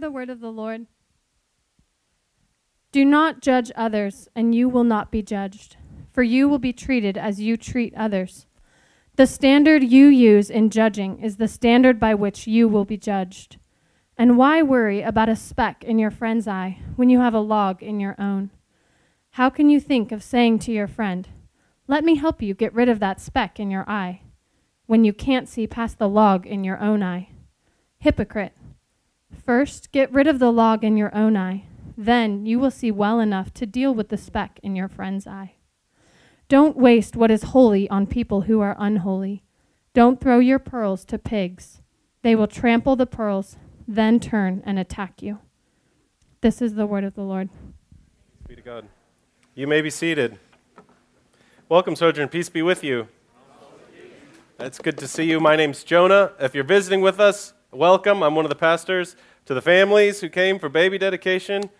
The word of the Lord. Do not judge others, and you will not be judged, for you will be treated as you treat others. The standard you use in judging is the standard by which you will be judged. And why worry about a speck in your friend's eye when you have a log in your own? How can you think of saying to your friend, Let me help you get rid of that speck in your eye, when you can't see past the log in your own eye? Hypocrite. First, get rid of the log in your own eye. Then you will see well enough to deal with the speck in your friend's eye. Don't waste what is holy on people who are unholy. Don't throw your pearls to pigs. They will trample the pearls, then turn and attack you. This is the word of the Lord. Be to God. You may be seated. Welcome, Sojourn. Peace be with you. It's good to see you. My name's Jonah. If you're visiting with us, welcome. I'm one of the pastors. To the families who came for baby dedication,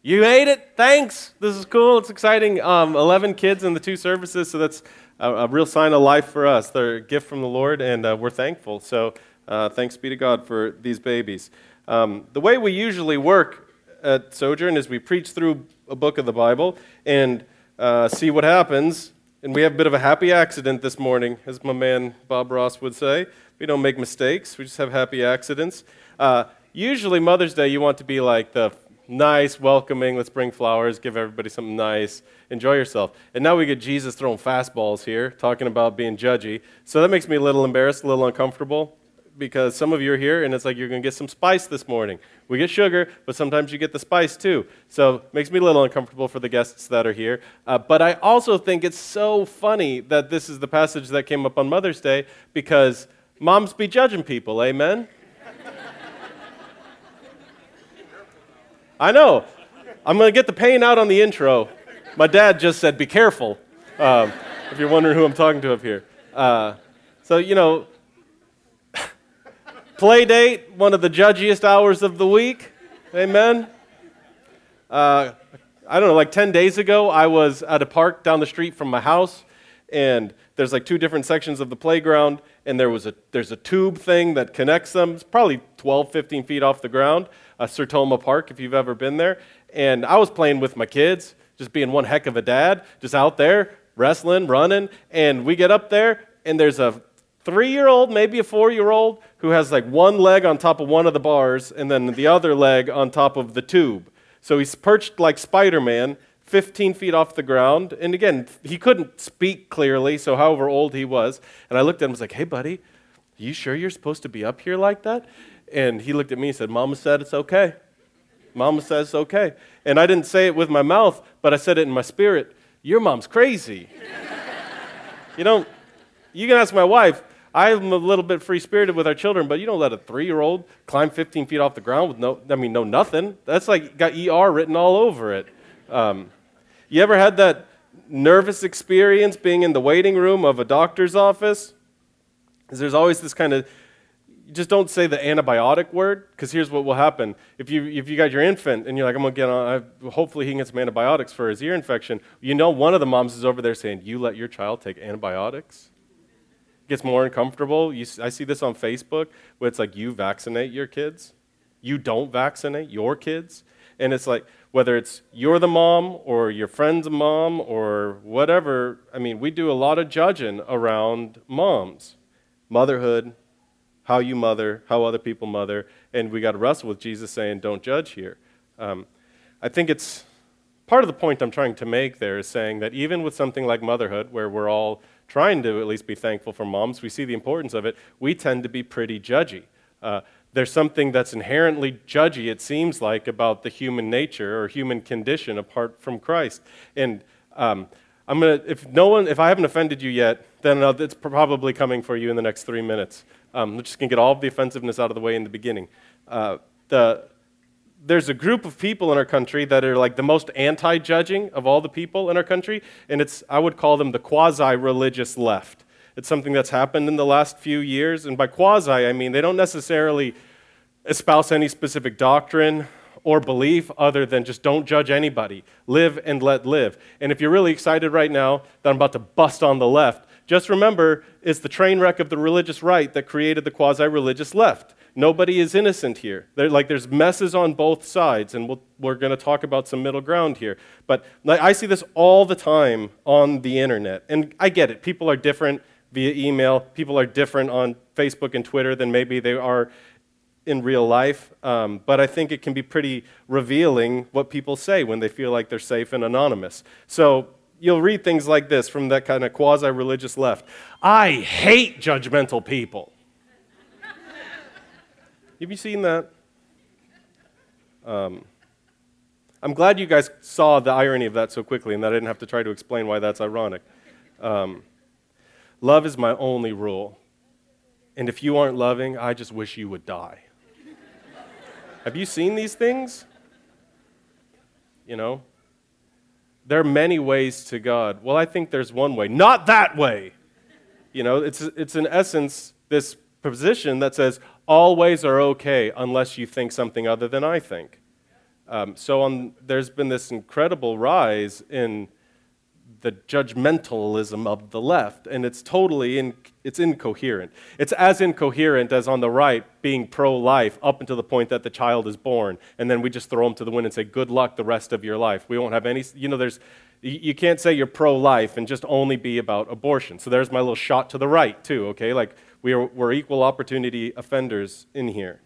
you ate it. Thanks. This is cool. It's exciting. Um, 11 kids in the two services, so that's a, a, real sign of life for us. They're a gift from the Lord, and uh, we're thankful. So uh, thanks be to God for these babies. Um, the way we usually work at Sojourn is we preach through a book of the Bible and uh, see what happens. And we have a bit of a happy accident this morning, as my man Bob Ross would say. We don't make mistakes, we just have happy accidents. Uh, usually, Mother's Day, you want to be like the nice, welcoming, let's bring flowers, give everybody something nice, enjoy yourself. And now we get Jesus throwing fastballs here, talking about being judgy. So that makes me a little embarrassed, a little uncomfortable, because some of you are here and it's like you're going to get some spice this morning. We get sugar, but sometimes you get the spice too. So it makes me a little uncomfortable for the guests that are here. Uh, but I also think it's so funny that this is the passage that came up on Mother's Day because moms be judging people, amen? I know. I'm going to get the pain out on the intro. My dad just said, be careful, um, if you're wondering who I'm talking to up here. Uh, so, you know, play date, one of the judgiest hours of the week. Amen. Uh, I don't know, like 10 days ago, I was at a park down the street from my house, and there's like two different sections of the playground, and there was a, there's a tube thing that connects them. It's probably 12, 15 feet off the ground uh, Sertoma Park, if you've ever been there. And I was playing with my kids, just being one heck of a dad, just out there wrestling, running. And we get up there, and there's a three year old, maybe a four year old, who has like one leg on top of one of the bars and then the other leg on top of the tube. So he's perched like Spider Man, 15 feet off the ground. And again, he couldn't speak clearly, so however old he was. And I looked at him and was like, hey, buddy, you sure you're supposed to be up here like that? And he looked at me and said, Mama said it's okay. Mama says it's okay. And I didn't say it with my mouth, but I said it in my spirit. Your mom's crazy. you don't, you can ask my wife. I'm a little bit free spirited with our children, but you don't let a three year old climb 15 feet off the ground with no, I mean, no nothing. That's like got ER written all over it. Um, you ever had that nervous experience being in the waiting room of a doctor's office? Because there's always this kind of just don't say the antibiotic word because here's what will happen. If you if you got your infant and you're like i'm to get on I, hopefully he can get some antibiotics for his ear infection you know one of the moms is over there saying you let your child take antibiotics? It gets more uncomfortable. You, i see this on facebook where it's like you vaccinate your kids? You don't vaccinate your kids? And it's like whether it's you're the mom or your friend's mom or whatever i mean we do a lot of judging around moms. Motherhood how you mother, how other people mother, and we got to wrestle with Jesus saying, don't judge here. Um, I think it's part of the point I'm trying to make there is saying that even with something like motherhood, where we're all trying to at least be thankful for moms, we see the importance of it, we tend to be pretty judgy. Uh, there's something that's inherently judgy, it seems like, about the human nature or human condition apart from Christ. And um, I'm gonna, if no one, if I haven't offended you yet, then it's probably coming for you in the next three minutes. Um, we're just going to get all of the offensiveness out of the way in the beginning. Uh, the, there's a group of people in our country that are like the most anti judging of all the people in our country, and it's, I would call them the quasi religious left. It's something that's happened in the last few years, and by quasi, I mean they don't necessarily espouse any specific doctrine or belief other than just don't judge anybody. Live and let live. And if you're really excited right now that I'm about to bust on the left, just remember it's the train wreck of the religious right that created the quasi religious left. Nobody is innocent here. They're, like there's messes on both sides, and we'll, we're going to talk about some middle ground here. But like, I see this all the time on the internet, and I get it. People are different via email. People are different on Facebook and Twitter than maybe they are in real life. Um, but I think it can be pretty revealing what people say when they feel like they're safe and anonymous. So you'll read things like this from that kind of quasi religious left I hate judgmental people. Have you seen that? Um, I'm glad you guys saw the irony of that so quickly and that I didn't have to try to explain why that's ironic. Um, love is my only rule. And if you aren't loving, I just wish you would die. have you seen these things? You know? There are many ways to God. Well, I think there's one way. Not that way! You know, it's, it's in essence this position that says, all ways are okay unless you think something other than I think. Um, so on, there's been this incredible rise in the judgmentalism of the left, and it's totally in, it's incoherent. It's as incoherent as on the right being pro-life up until the point that the child is born, and then we just throw them to the wind and say, "Good luck the rest of your life." We won't have any. You know, there's you can't say you're pro-life and just only be about abortion. So there's my little shot to the right too. Okay, like we are, we're equal opportunity offenders in here.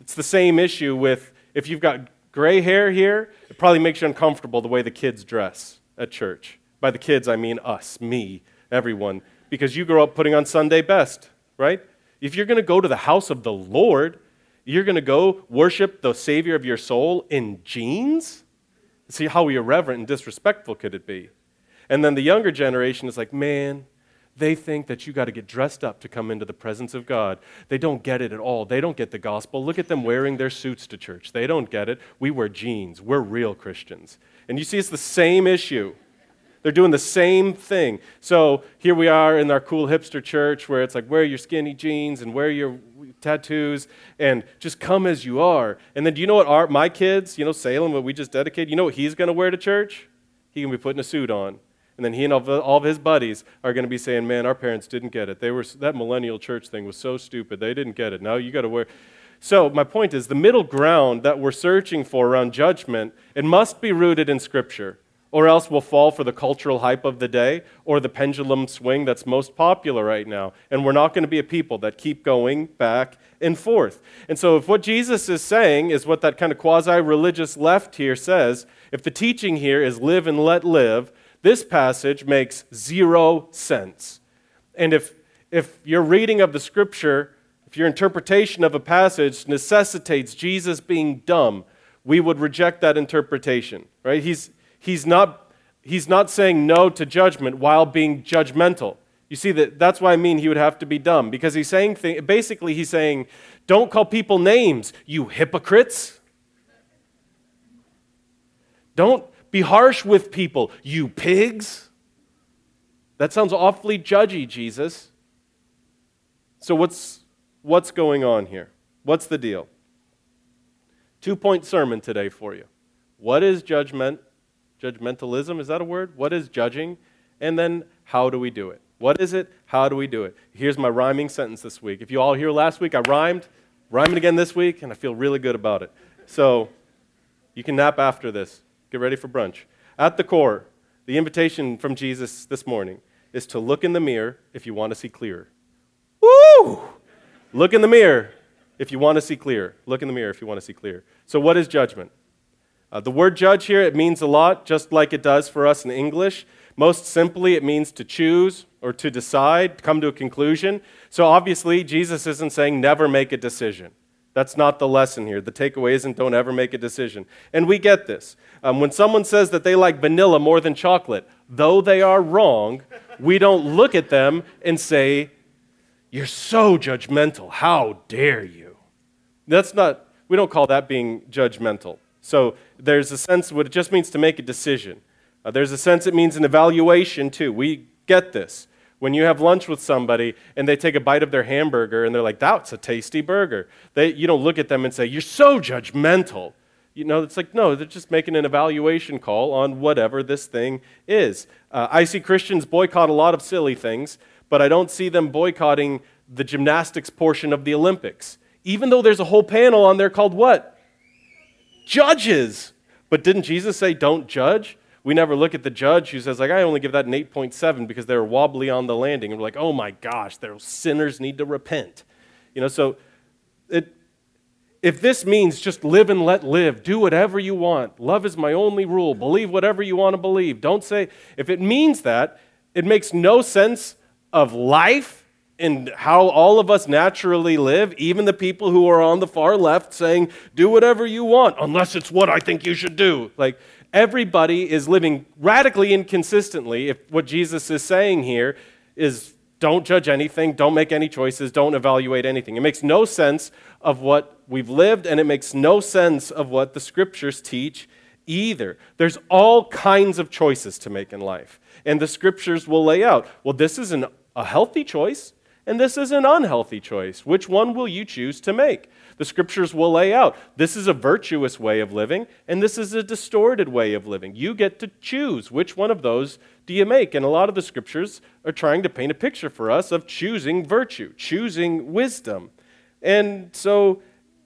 It's the same issue with if you've got gray hair here, it probably makes you uncomfortable the way the kids dress at church. By the kids, I mean us, me, everyone, because you grow up putting on Sunday best, right? If you're going to go to the house of the Lord, you're going to go worship the Savior of your soul in jeans? See how irreverent and disrespectful could it be? And then the younger generation is like, man, they think that you got to get dressed up to come into the presence of God. They don't get it at all. They don't get the gospel. Look at them wearing their suits to church. They don't get it. We wear jeans. We're real Christians. And you see, it's the same issue. They're doing the same thing. So here we are in our cool hipster church where it's like, wear your skinny jeans and wear your tattoos and just come as you are. And then do you know what our, my kids, you know, Salem, what we just dedicated, you know what he's going to wear to church? He can be putting a suit on. And then he and all of his buddies are going to be saying, man, our parents didn't get it. They were, that millennial church thing was so stupid. They didn't get it. Now you got to wear. So my point is the middle ground that we're searching for around judgment, it must be rooted in Scripture or else we'll fall for the cultural hype of the day or the pendulum swing that's most popular right now. And we're not going to be a people that keep going back and forth. And so, if what Jesus is saying is what that kind of quasi religious left here says, if the teaching here is live and let live, this passage makes zero sense. And if, if your reading of the scripture, if your interpretation of a passage necessitates Jesus being dumb, we would reject that interpretation, right? He's, he's, not, he's not saying no to judgment while being judgmental. You see, that, that's why I mean he would have to be dumb, because he's saying, basically, he's saying, don't call people names, you hypocrites. Don't, be harsh with people, you pigs. That sounds awfully judgy, Jesus. So, what's, what's going on here? What's the deal? Two point sermon today for you. What is judgment? Judgmentalism, is that a word? What is judging? And then, how do we do it? What is it? How do we do it? Here's my rhyming sentence this week. If you all hear last week, I rhymed, rhyming again this week, and I feel really good about it. So, you can nap after this. Get ready for brunch. At the core, the invitation from Jesus this morning is to look in the mirror if you want to see clearer. Woo! Look in the mirror if you want to see clear. Look in the mirror if you want to see clear. So, what is judgment? Uh, the word judge here, it means a lot, just like it does for us in English. Most simply, it means to choose or to decide, come to a conclusion. So, obviously, Jesus isn't saying never make a decision. That's not the lesson here. The takeaway isn't don't ever make a decision. And we get this. Um, when someone says that they like vanilla more than chocolate, though they are wrong, we don't look at them and say, You're so judgmental. How dare you? That's not, we don't call that being judgmental. So there's a sense what it just means to make a decision. Uh, there's a sense it means an evaluation too. We get this. When you have lunch with somebody and they take a bite of their hamburger and they're like, that's a tasty burger, they, you don't look at them and say, you're so judgmental. You know, it's like, no, they're just making an evaluation call on whatever this thing is. Uh, I see Christians boycott a lot of silly things, but I don't see them boycotting the gymnastics portion of the Olympics, even though there's a whole panel on there called what? Judges. But didn't Jesus say, don't judge? We never look at the judge who says, like, I only give that an 8.7 because they were wobbly on the landing. And we're like, oh my gosh, those sinners need to repent. You know, so it, if this means just live and let live, do whatever you want, love is my only rule, believe whatever you want to believe, don't say, if it means that, it makes no sense of life and how all of us naturally live, even the people who are on the far left saying, do whatever you want, unless it's what I think you should do. Like, everybody is living radically inconsistently if what Jesus is saying here is don't judge anything, don't make any choices, don't evaluate anything. It makes no sense of what we've lived, and it makes no sense of what the scriptures teach either. There's all kinds of choices to make in life, and the scriptures will lay out well, this is an, a healthy choice, and this is an unhealthy choice. Which one will you choose to make? The scriptures will lay out this is a virtuous way of living, and this is a distorted way of living. You get to choose which one of those do you make? And a lot of the scriptures are trying to paint a picture for us of choosing virtue, choosing wisdom. And so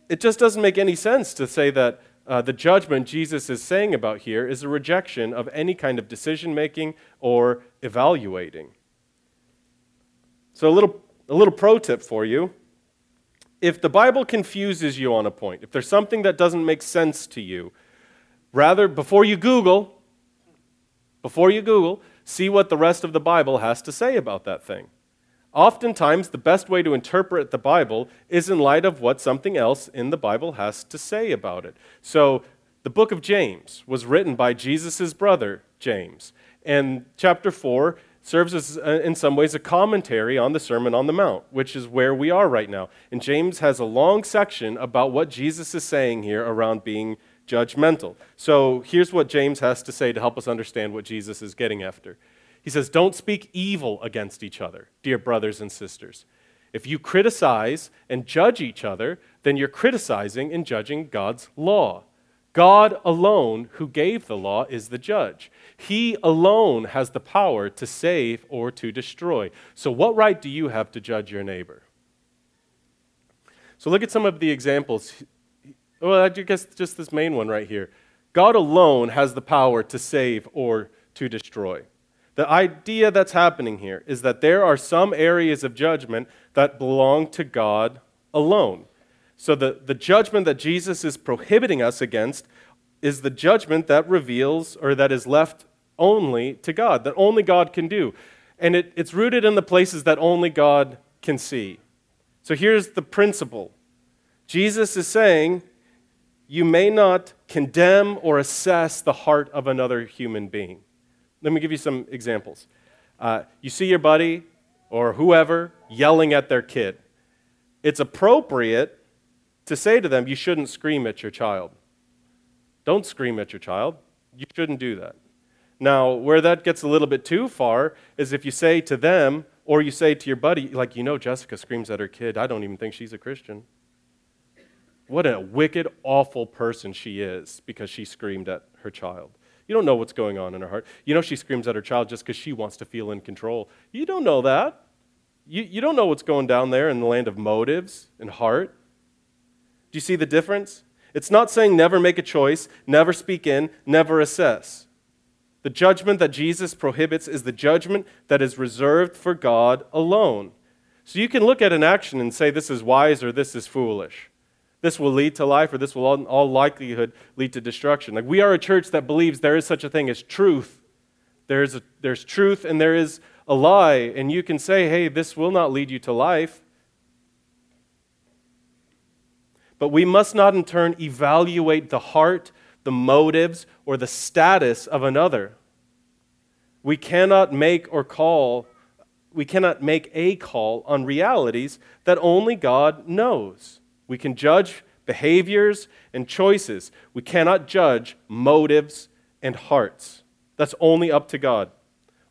it just doesn't make any sense to say that uh, the judgment Jesus is saying about here is a rejection of any kind of decision making or evaluating. So, a little, a little pro tip for you if the Bible confuses you on a point, if there's something that doesn't make sense to you, rather, before you Google, before you Google, see what the rest of the Bible has to say about that thing. Oftentimes, the best way to interpret the Bible is in light of what something else in the Bible has to say about it. So, the book of James was written by Jesus' brother, James. And chapter 4 serves as, uh, in some ways, a commentary on the Sermon on the Mount, which is where we are right now. And James has a long section about what Jesus is saying here around being judgmental. So here's what James has to say to help us understand what Jesus is getting after. He says, Don't speak evil against each other, dear brothers and sisters. If you criticize and judge each other, then you're criticizing and judging God's law. God alone, who gave the law, is the judge. He alone has the power to save or to destroy. So, what right do you have to judge your neighbor? So, look at some of the examples. Well, I guess just this main one right here. God alone has the power to save or to destroy. The idea that's happening here is that there are some areas of judgment that belong to God alone. So, the, the judgment that Jesus is prohibiting us against is the judgment that reveals or that is left only to God, that only God can do. And it, it's rooted in the places that only God can see. So here's the principle Jesus is saying, you may not condemn or assess the heart of another human being. Let me give you some examples. Uh, you see your buddy or whoever yelling at their kid. It's appropriate to say to them, you shouldn't scream at your child. Don't scream at your child. You shouldn't do that. Now, where that gets a little bit too far is if you say to them, or you say to your buddy, like, you know, Jessica screams at her kid. I don't even think she's a Christian. What a wicked, awful person she is because she screamed at her child. You don't know what's going on in her heart. You know she screams at her child just because she wants to feel in control. You don't know that. You, you don't know what's going down there in the land of motives and heart. Do you see the difference? It's not saying never make a choice, never speak in, never assess. The judgment that Jesus prohibits is the judgment that is reserved for God alone. So you can look at an action and say, this is wise or this is foolish. This will lead to life or this will, in all likelihood, lead to destruction. Like we are a church that believes there is such a thing as truth. There's, a, there's truth and there is a lie. And you can say, hey, this will not lead you to life. But we must not, in turn, evaluate the heart the motives, or the status of another. We cannot make or call, we cannot make a call on realities that only God knows. We can judge behaviors and choices. We cannot judge motives and hearts. That's only up to God.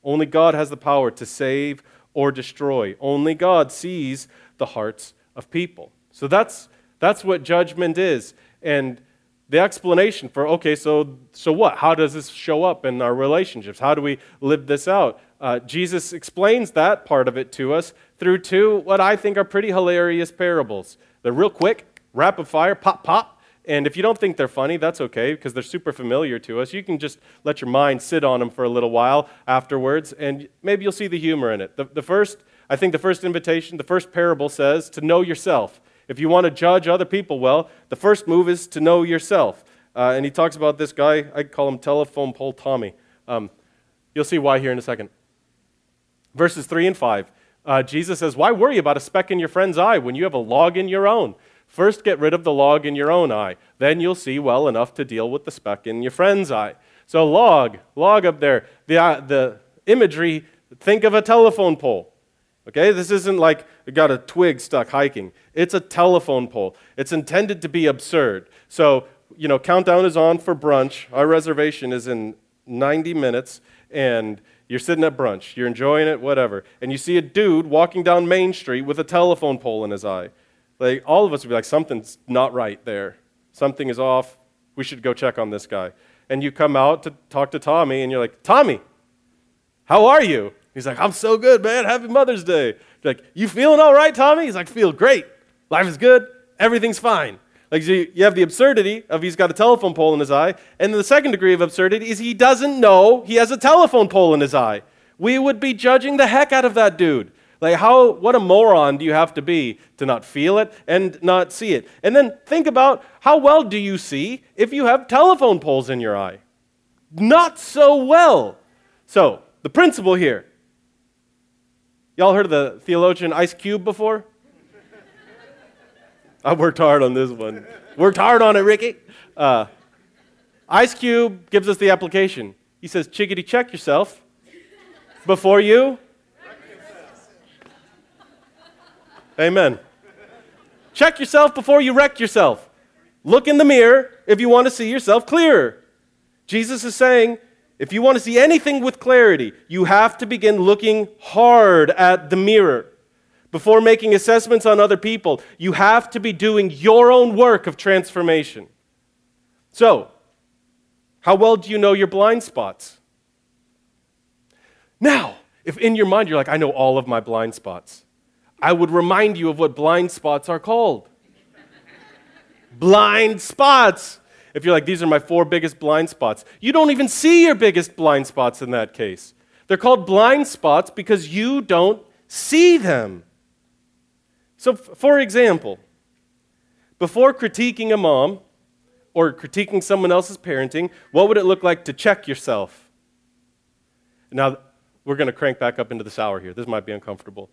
Only God has the power to save or destroy. Only God sees the hearts of people. So that's, that's what judgment is. And the explanation for okay so so what how does this show up in our relationships how do we live this out Uh, Jesus explains that part of it to us through two what I think are pretty hilarious parables. They're real quick, rapid fire, pop, pop. And if you don't think they're funny, that's okay because they're super familiar to us. You can just let your mind sit on them for a little while afterwards, and maybe you'll see the humor in it. The, the first, I think the first invitation, the first parable says to know yourself. If you want to judge other people well, the first move is to know yourself. Uh, and he talks about this guy, I call him Telephone Pole Tommy. Um, you'll see why here in a second. Verses 3 and 5. Uh, Jesus says, Why worry about a speck in your friend's eye when you have a log in your own? First, get rid of the log in your own eye. Then you'll see well enough to deal with the speck in your friend's eye. So, log, log up there. The, uh, the imagery, think of a telephone pole. Okay, this isn't like you got a twig stuck hiking. It's a telephone pole. It's intended to be absurd. So, you know, countdown is on for brunch. Our reservation is in 90 minutes, and you're sitting at brunch, you're enjoying it, whatever, and you see a dude walking down Main Street with a telephone pole in his eye. Like, all of us would be like, something's not right there. Something is off. We should go check on this guy. And you come out to talk to Tommy, and you're like, Tommy, how are you? He's like, I'm so good, man. Happy Mother's Day. Like, you feeling all right, Tommy? He's like, feel great. Life is good. Everything's fine. Like you have the absurdity of he's got a telephone pole in his eye, and the second degree of absurdity is he doesn't know he has a telephone pole in his eye. We would be judging the heck out of that dude. Like how what a moron do you have to be to not feel it and not see it? And then think about how well do you see if you have telephone poles in your eye? Not so well. So, the principle here. Y'all heard of the theologian Ice Cube before? I worked hard on this one. worked hard on it, Ricky. Uh, Ice Cube gives us the application. He says, Chickadee, check yourself before you. Amen. Check yourself before you wreck yourself. Look in the mirror if you want to see yourself clearer. Jesus is saying, if you want to see anything with clarity, you have to begin looking hard at the mirror. Before making assessments on other people, you have to be doing your own work of transformation. So, how well do you know your blind spots? Now, if in your mind you're like, I know all of my blind spots, I would remind you of what blind spots are called. blind spots. If you're like, these are my four biggest blind spots, you don't even see your biggest blind spots in that case. They're called blind spots because you don't see them. So, for example, before critiquing a mom or critiquing someone else's parenting, what would it look like to check yourself? Now, we're going to crank back up into the sour here. This might be uncomfortable.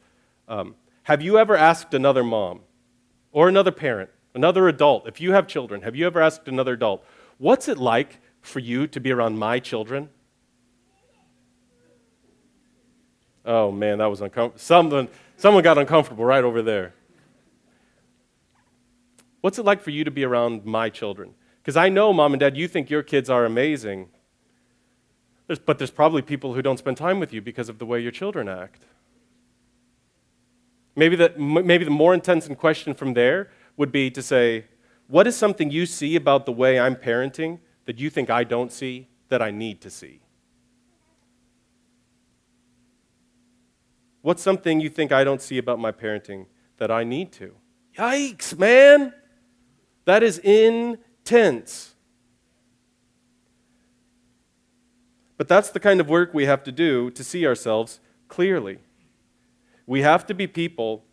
Um, have you ever asked another mom or another parent, another adult, if you have children, have you ever asked another adult, what's it like for you to be around my children? Oh man, that was uncomfortable. Someone, someone got uncomfortable right over there. What's it like for you to be around my children? Because I know, mom and dad, you think your kids are amazing. There's, but there's probably people who don't spend time with you because of the way your children act. Maybe the, maybe the more intense in question from there would be to say, what is something you see about the way I'm parenting that you think I don't see that I need to see? What's something you think I don't see about my parenting that I need to? Yikes, man! That is intense. But that's the kind of work we have to do to see ourselves clearly. We have to be people.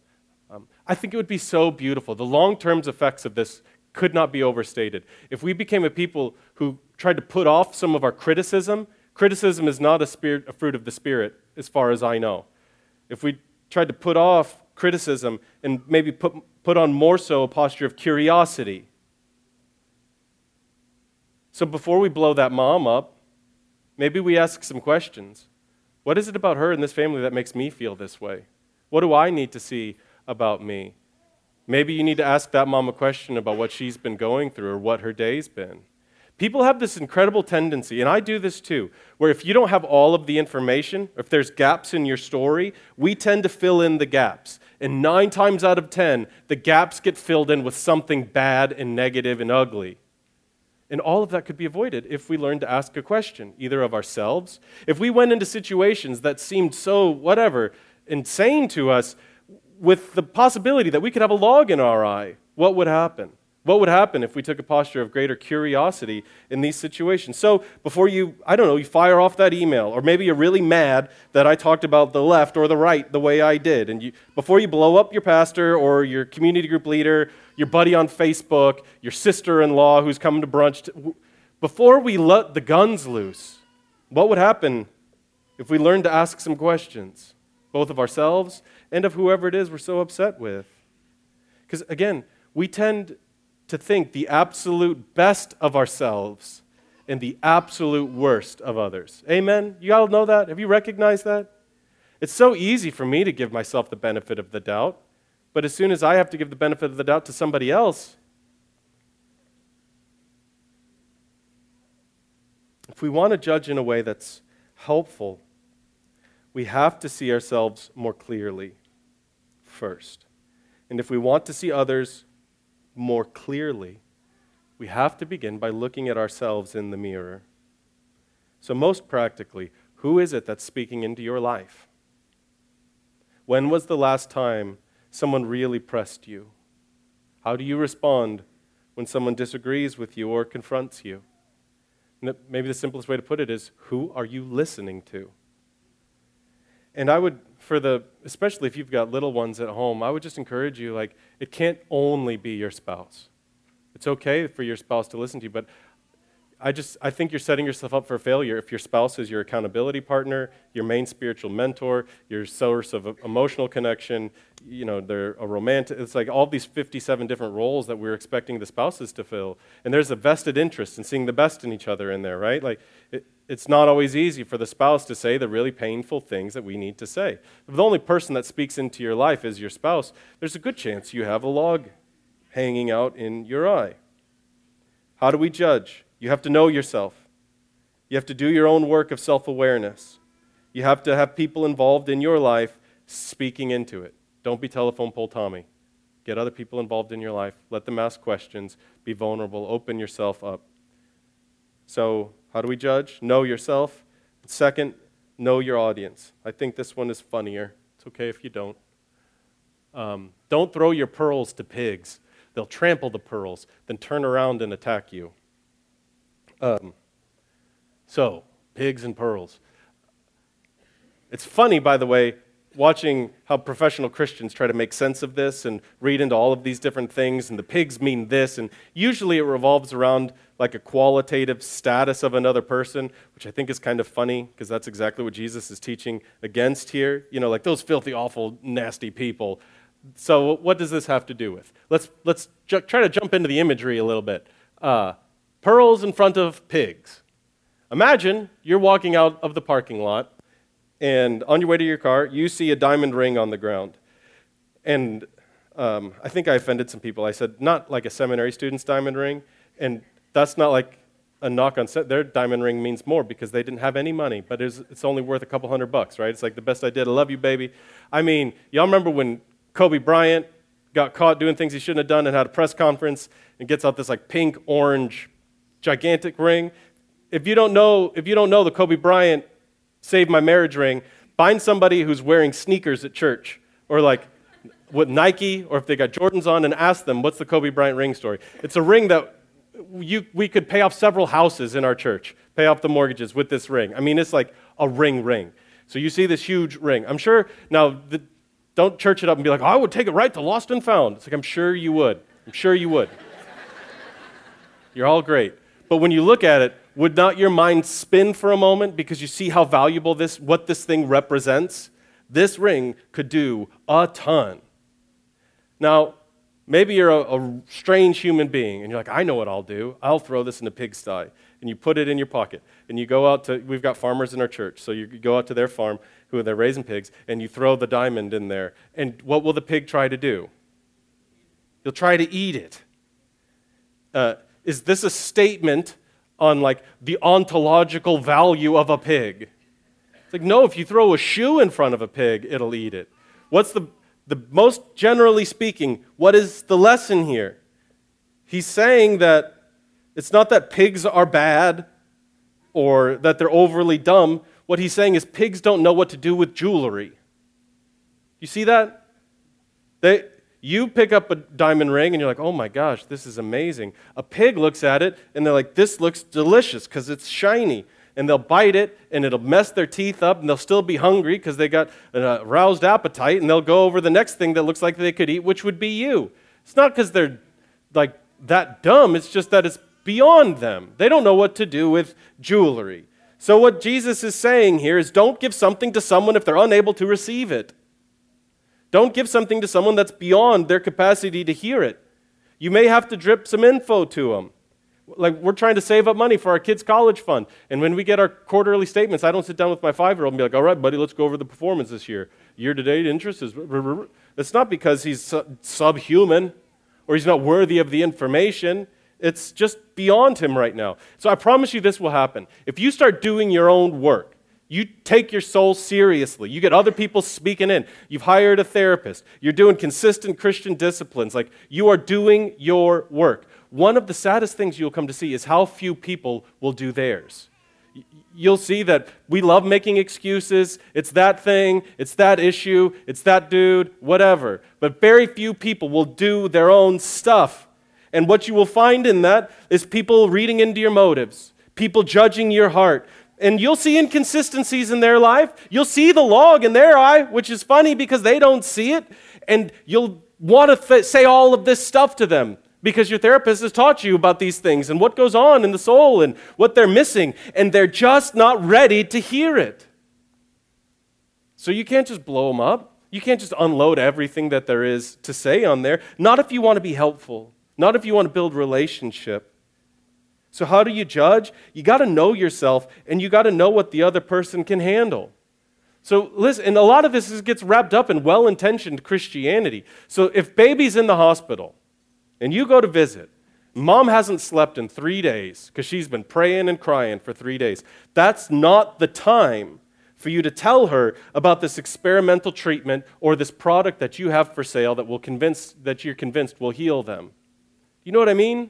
I think it would be so beautiful. The long term effects of this could not be overstated. If we became a people who tried to put off some of our criticism, criticism is not a, spirit, a fruit of the Spirit, as far as I know. If we tried to put off criticism and maybe put, put on more so a posture of curiosity. So before we blow that mom up, maybe we ask some questions. What is it about her and this family that makes me feel this way? What do I need to see about me? Maybe you need to ask that mom a question about what she's been going through or what her day's been. People have this incredible tendency, and I do this too, where if you don't have all of the information, if there's gaps in your story, we tend to fill in the gaps. And nine times out of ten, the gaps get filled in with something bad and negative and ugly. And all of that could be avoided if we learned to ask a question, either of ourselves. If we went into situations that seemed so, whatever, insane to us, with the possibility that we could have a log in our eye, what would happen? What would happen if we took a posture of greater curiosity in these situations? So, before you, I don't know, you fire off that email, or maybe you're really mad that I talked about the left or the right the way I did, and you, before you blow up your pastor or your community group leader, your buddy on Facebook, your sister in law who's coming to brunch, before we let the guns loose, what would happen if we learned to ask some questions, both of ourselves and of whoever it is we're so upset with? Because again, we tend to think the absolute best of ourselves and the absolute worst of others. Amen? You all know that? Have you recognized that? It's so easy for me to give myself the benefit of the doubt, but as soon as I have to give the benefit of the doubt to somebody else, if we want to judge in a way that's helpful, we have to see ourselves more clearly first. And if we want to see others more clearly, we have to begin by looking at ourselves in the mirror. So, most practically, who is it that's speaking into your life? When was the last time someone really pressed you? How do you respond when someone disagrees with you or confronts you? Maybe the simplest way to put it is who are you listening to? And I would, for the, especially if you've got little ones at home, I would just encourage you, like, it can't only be your spouse. It's okay for your spouse to listen to you, but I just I think you're setting yourself up for failure if your spouse is your accountability partner, your main spiritual mentor, your source of emotional connection. You know, they're a romantic. It's like all these 57 different roles that we're expecting the spouses to fill, and there's a vested interest in seeing the best in each other in there, right? Like it, it's not always easy for the spouse to say the really painful things that we need to say. If the only person that speaks into your life is your spouse, there's a good chance you have a log hanging out in your eye. How do we judge? You have to know yourself. You have to do your own work of self awareness. You have to have people involved in your life speaking into it. Don't be telephone pole Tommy. Get other people involved in your life. Let them ask questions. Be vulnerable. Open yourself up. So, how do we judge? Know yourself. Second, know your audience. I think this one is funnier. It's okay if you don't. Um, don't throw your pearls to pigs. They'll trample the pearls, then turn around and attack you. Um, so, pigs and pearls. It's funny, by the way, watching how professional Christians try to make sense of this and read into all of these different things, and the pigs mean this, and usually it revolves around like a qualitative status of another person, which I think is kind of funny because that's exactly what Jesus is teaching against here. You know, like those filthy, awful, nasty people. So, what does this have to do with? Let's, let's ju- try to jump into the imagery a little bit. Uh, pearls in front of pigs. Imagine you're walking out of the parking lot, and on your way to your car, you see a diamond ring on the ground. And um, I think I offended some people. I said, not like a seminary student's diamond ring, and that's not like a knock on set. Their diamond ring means more because they didn't have any money, but it's, it's only worth a couple hundred bucks, right? It's like the best I did. I love you, baby. I mean, y'all remember when Kobe Bryant got caught doing things he shouldn't have done and had a press conference and gets out this like pink orange gigantic ring. If you don't know, if you don't know the Kobe Bryant saved my marriage ring, find somebody who's wearing sneakers at church or like with Nike or if they got Jordans on and ask them what's the Kobe Bryant ring story. It's a ring that you, we could pay off several houses in our church, pay off the mortgages with this ring. I mean, it's like a ring ring. So you see this huge ring. I'm sure now the, don't church it up and be like, oh, I would take it right to lost and found. It's like I'm sure you would. I'm sure you would. You're all great. But when you look at it, would not your mind spin for a moment because you see how valuable this, what this thing represents? This ring could do a ton. Now, maybe you're a, a, strange human being and you're like, I know what I'll do. I'll throw this in a pigsty. And you put it in your pocket. And you go out to, we've got farmers in our church. So you go out to their farm who they're raising pigs and you throw the diamond in there. And what will the pig try to do? He'll try to eat it. Uh, is this a statement on like the ontological value of a pig? It's like, no, if you throw a shoe in front of a pig, it'll eat it. What's the, the most generally speaking, what is the lesson here? He's saying that It's not that pigs are bad or that they're overly dumb. What he's saying is pigs don't know what to do with jewelry. You see that? They, you pick up a diamond ring and you're like, oh my gosh, this is amazing. A pig looks at it and they're like, this looks delicious because it's shiny. And they'll bite it and it'll mess their teeth up and they'll still be hungry because they got a uh, roused appetite and they'll go over the next thing that looks like they could eat, which would be you. It's not because they're like that dumb, it's just that it's beyond them. They don't know what to do with jewelry. So, what Jesus is saying here is don't give something to someone if they're unable to receive it. Don't give something to someone that's beyond their capacity to hear it. You may have to drip some info to them. Like, we're trying to save up money for our kids' college fund. And when we get our quarterly statements, I don't sit down with my five year old and be like, all right, buddy, let's go over the performance this year. Year to date interest is. It's not because he's subhuman or he's not worthy of the information. It's just beyond him right now. So I promise you this will happen. If you start doing your own work, you take your soul seriously. You get other people speaking in. You've hired a therapist. You're doing consistent Christian disciplines. Like you are doing your work. One of the saddest things you'll come to see is how few people will do theirs. You'll see that we love making excuses. It's that thing, it's that issue, it's that dude, whatever. But very few people will do their own stuff. And what you will find in that is people reading into your motives, people judging your heart, and you'll see inconsistencies in their life. You'll see the log in their eye, which is funny because they don't see it. And you'll want to say all of this stuff to them because your therapist has taught you about these things and what goes on in the soul and what they're missing. And they're just not ready to hear it. So you can't just blow them up. You can't just unload everything that there is to say on there. Not if you want to be helpful, not if you want to build relationship. So, how do you judge? You got to know yourself and you got to know what the other person can handle. So, listen, and a lot of this gets wrapped up in well intentioned Christianity. So, if baby's in the hospital and you go to visit, mom hasn't slept in three days because she's been praying and crying for three days, that's not the time for you to tell her about this experimental treatment or this product that you have for sale that will convince that you're convinced will heal them. You know what I mean?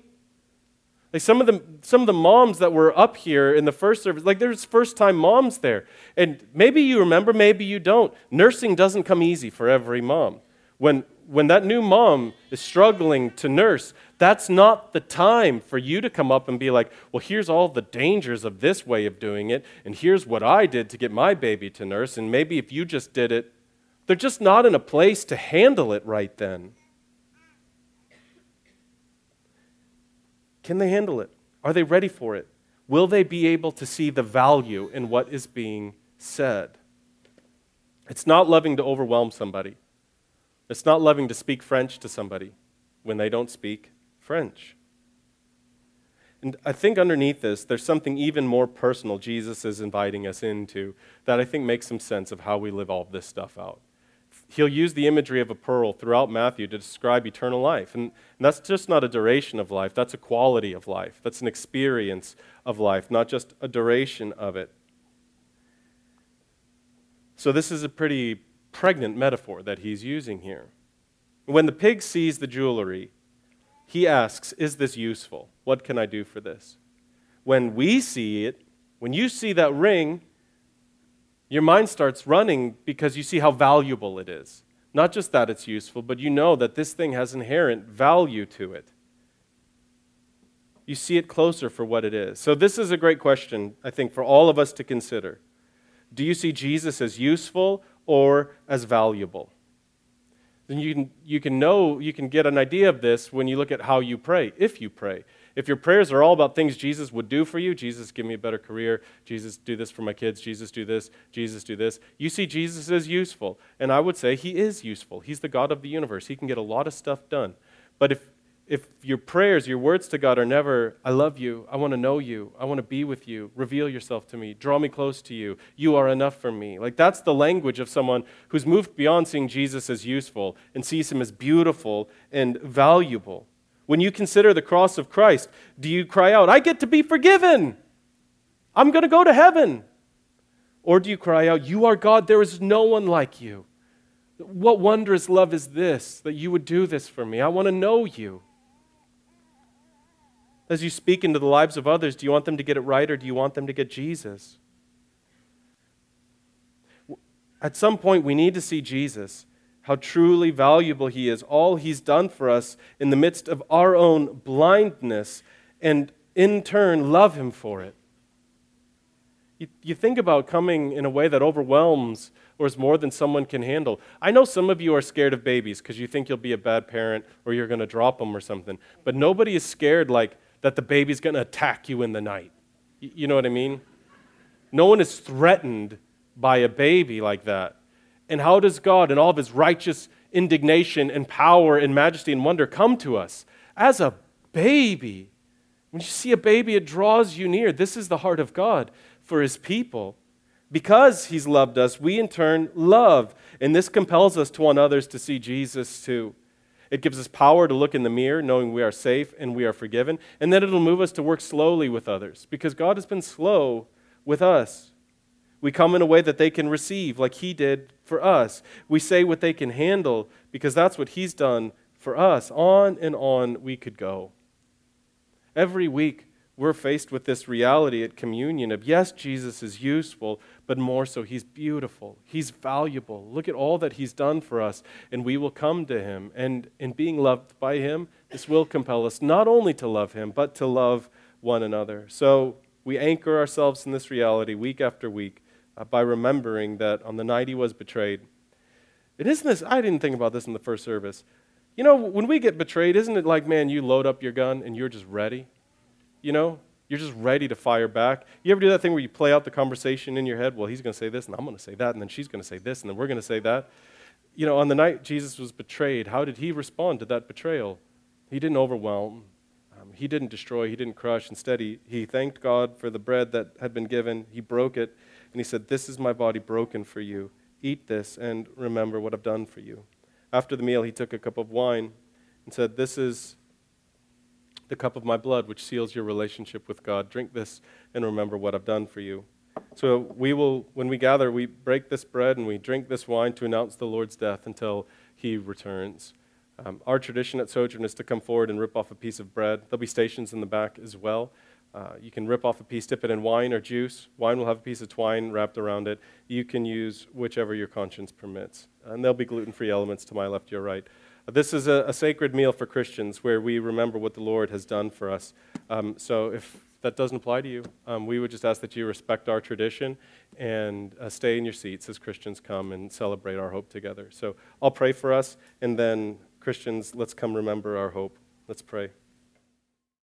Like some of the some of the moms that were up here in the first service, like there's first time moms there. And maybe you remember, maybe you don't. Nursing doesn't come easy for every mom. When when that new mom is struggling to nurse, that's not the time for you to come up and be like, well, here's all the dangers of this way of doing it, and here's what I did to get my baby to nurse, and maybe if you just did it, they're just not in a place to handle it right then. Can they handle it? Are they ready for it? Will they be able to see the value in what is being said? It's not loving to overwhelm somebody. It's not loving to speak French to somebody when they don't speak French. And I think underneath this, there's something even more personal Jesus is inviting us into that I think makes some sense of how we live all of this stuff out he'll use the imagery of a pearl throughout Matthew to describe eternal life. And, and, that's just not a duration of life, that's a quality of life. That's an experience of life, not just a duration of it. So, this is a pretty pregnant metaphor that he's using here. When the pig sees the jewelry, he asks, Is this useful? What can I do for this? When we see it, when you see that ring, your mind starts running because you see how valuable it is. Not just that it's useful, but you know that this thing has inherent value to it. You see it closer for what it is. So, this is a great question, I think, for all of us to consider. Do you see Jesus as useful or as valuable? Then you can, you can know, you can get an idea of this when you look at how you pray, if you pray. If your prayers are all about things Jesus would do for you, Jesus, give me a better career, Jesus, do this for my kids, Jesus, do this, Jesus, do this, you see Jesus as useful. And I would say he is useful. He's the God of the universe. He can get a lot of stuff done. But if, if your prayers, your words to God are never, I love you, I want to know you, I want to be with you, reveal yourself to me, draw me close to you, you are enough for me. Like that's the language of someone who's moved beyond seeing Jesus as useful and sees him as beautiful and valuable. When you consider the cross of Christ, do you cry out, I get to be forgiven? I'm going to go to heaven. Or do you cry out, You are God, there is no one like you? What wondrous love is this that you would do this for me? I want to know you. As you speak into the lives of others, do you want them to get it right or do you want them to get Jesus? At some point, we need to see Jesus, how truly valuable he is, all he's done for us in the midst of our own blindness, and in turn, love him for it. You, you think about coming in a way that overwhelms or is more than someone can handle. I know some of you are scared of babies because you think you'll be a bad parent or you're going to drop them or something, but nobody is scared like that the baby's going to attack you in the night. You, you know what I mean? No one is threatened by a baby like that. And how does God, in all of his righteous indignation and power and majesty and wonder, come to us? As a baby. When you see a baby, it draws you near. This is the heart of God for his people. Because he's loved us, we in turn love. And this compels us to want others to see Jesus too. It gives us power to look in the mirror, knowing we are safe and we are forgiven. And then it'll move us to work slowly with others because God has been slow with us. We come in a way that they can receive, like He did for us. We say what they can handle because that's what He's done for us. On and on we could go. Every week, we're faced with this reality at communion of yes, Jesus is useful, but more so, he's beautiful. He's valuable. Look at all that he's done for us, and we will come to him. And in being loved by him, this will compel us not only to love him, but to love one another. So we anchor ourselves in this reality week after week Uh, by remembering that on the night he was betrayed, it isn't this, I didn't think about this in the first service. You know, when we get betrayed, isn't it like, man, you load up your gun and you're just ready? you know, you're just ready to fire back. You ever do that thing where you play out the conversation in your head? Well, he's going to say this, and I'm going to say that, and then she's going to say this, and then we're going to say that. You know, on the night Jesus was betrayed, how did he respond to that betrayal? He didn't overwhelm, um, he didn't destroy, he didn't crush. Instead, he, he thanked God for the bread that had been given. He broke it, and he said, This is my body broken for you. Eat this and remember what I've done for you. After the meal, he took a cup of wine and said, This is the cup of my blood, which seals your relationship with God. Drink this and remember what I've done for you. So we will, when we gather, we break this bread and we drink this wine to announce the Lord's death until he returns. Um, our tradition at Sojourn is to come forward and rip off a piece of bread. There'll be stations in the back as well. Uh, you can rip off a piece, dip it in wine or juice. Wine will have a piece of twine wrapped around it. You can use whichever your conscience permits. And there'll be gluten free elements to my left, your right. This is a, a, sacred meal for Christians where we remember what the Lord has done for us. Um, so if that doesn't apply to you, um, we would just ask that you respect our tradition and uh, stay in your seats as Christians come and celebrate our hope together. So I'll pray for us, and then Christians, let's come remember our hope. Let's pray.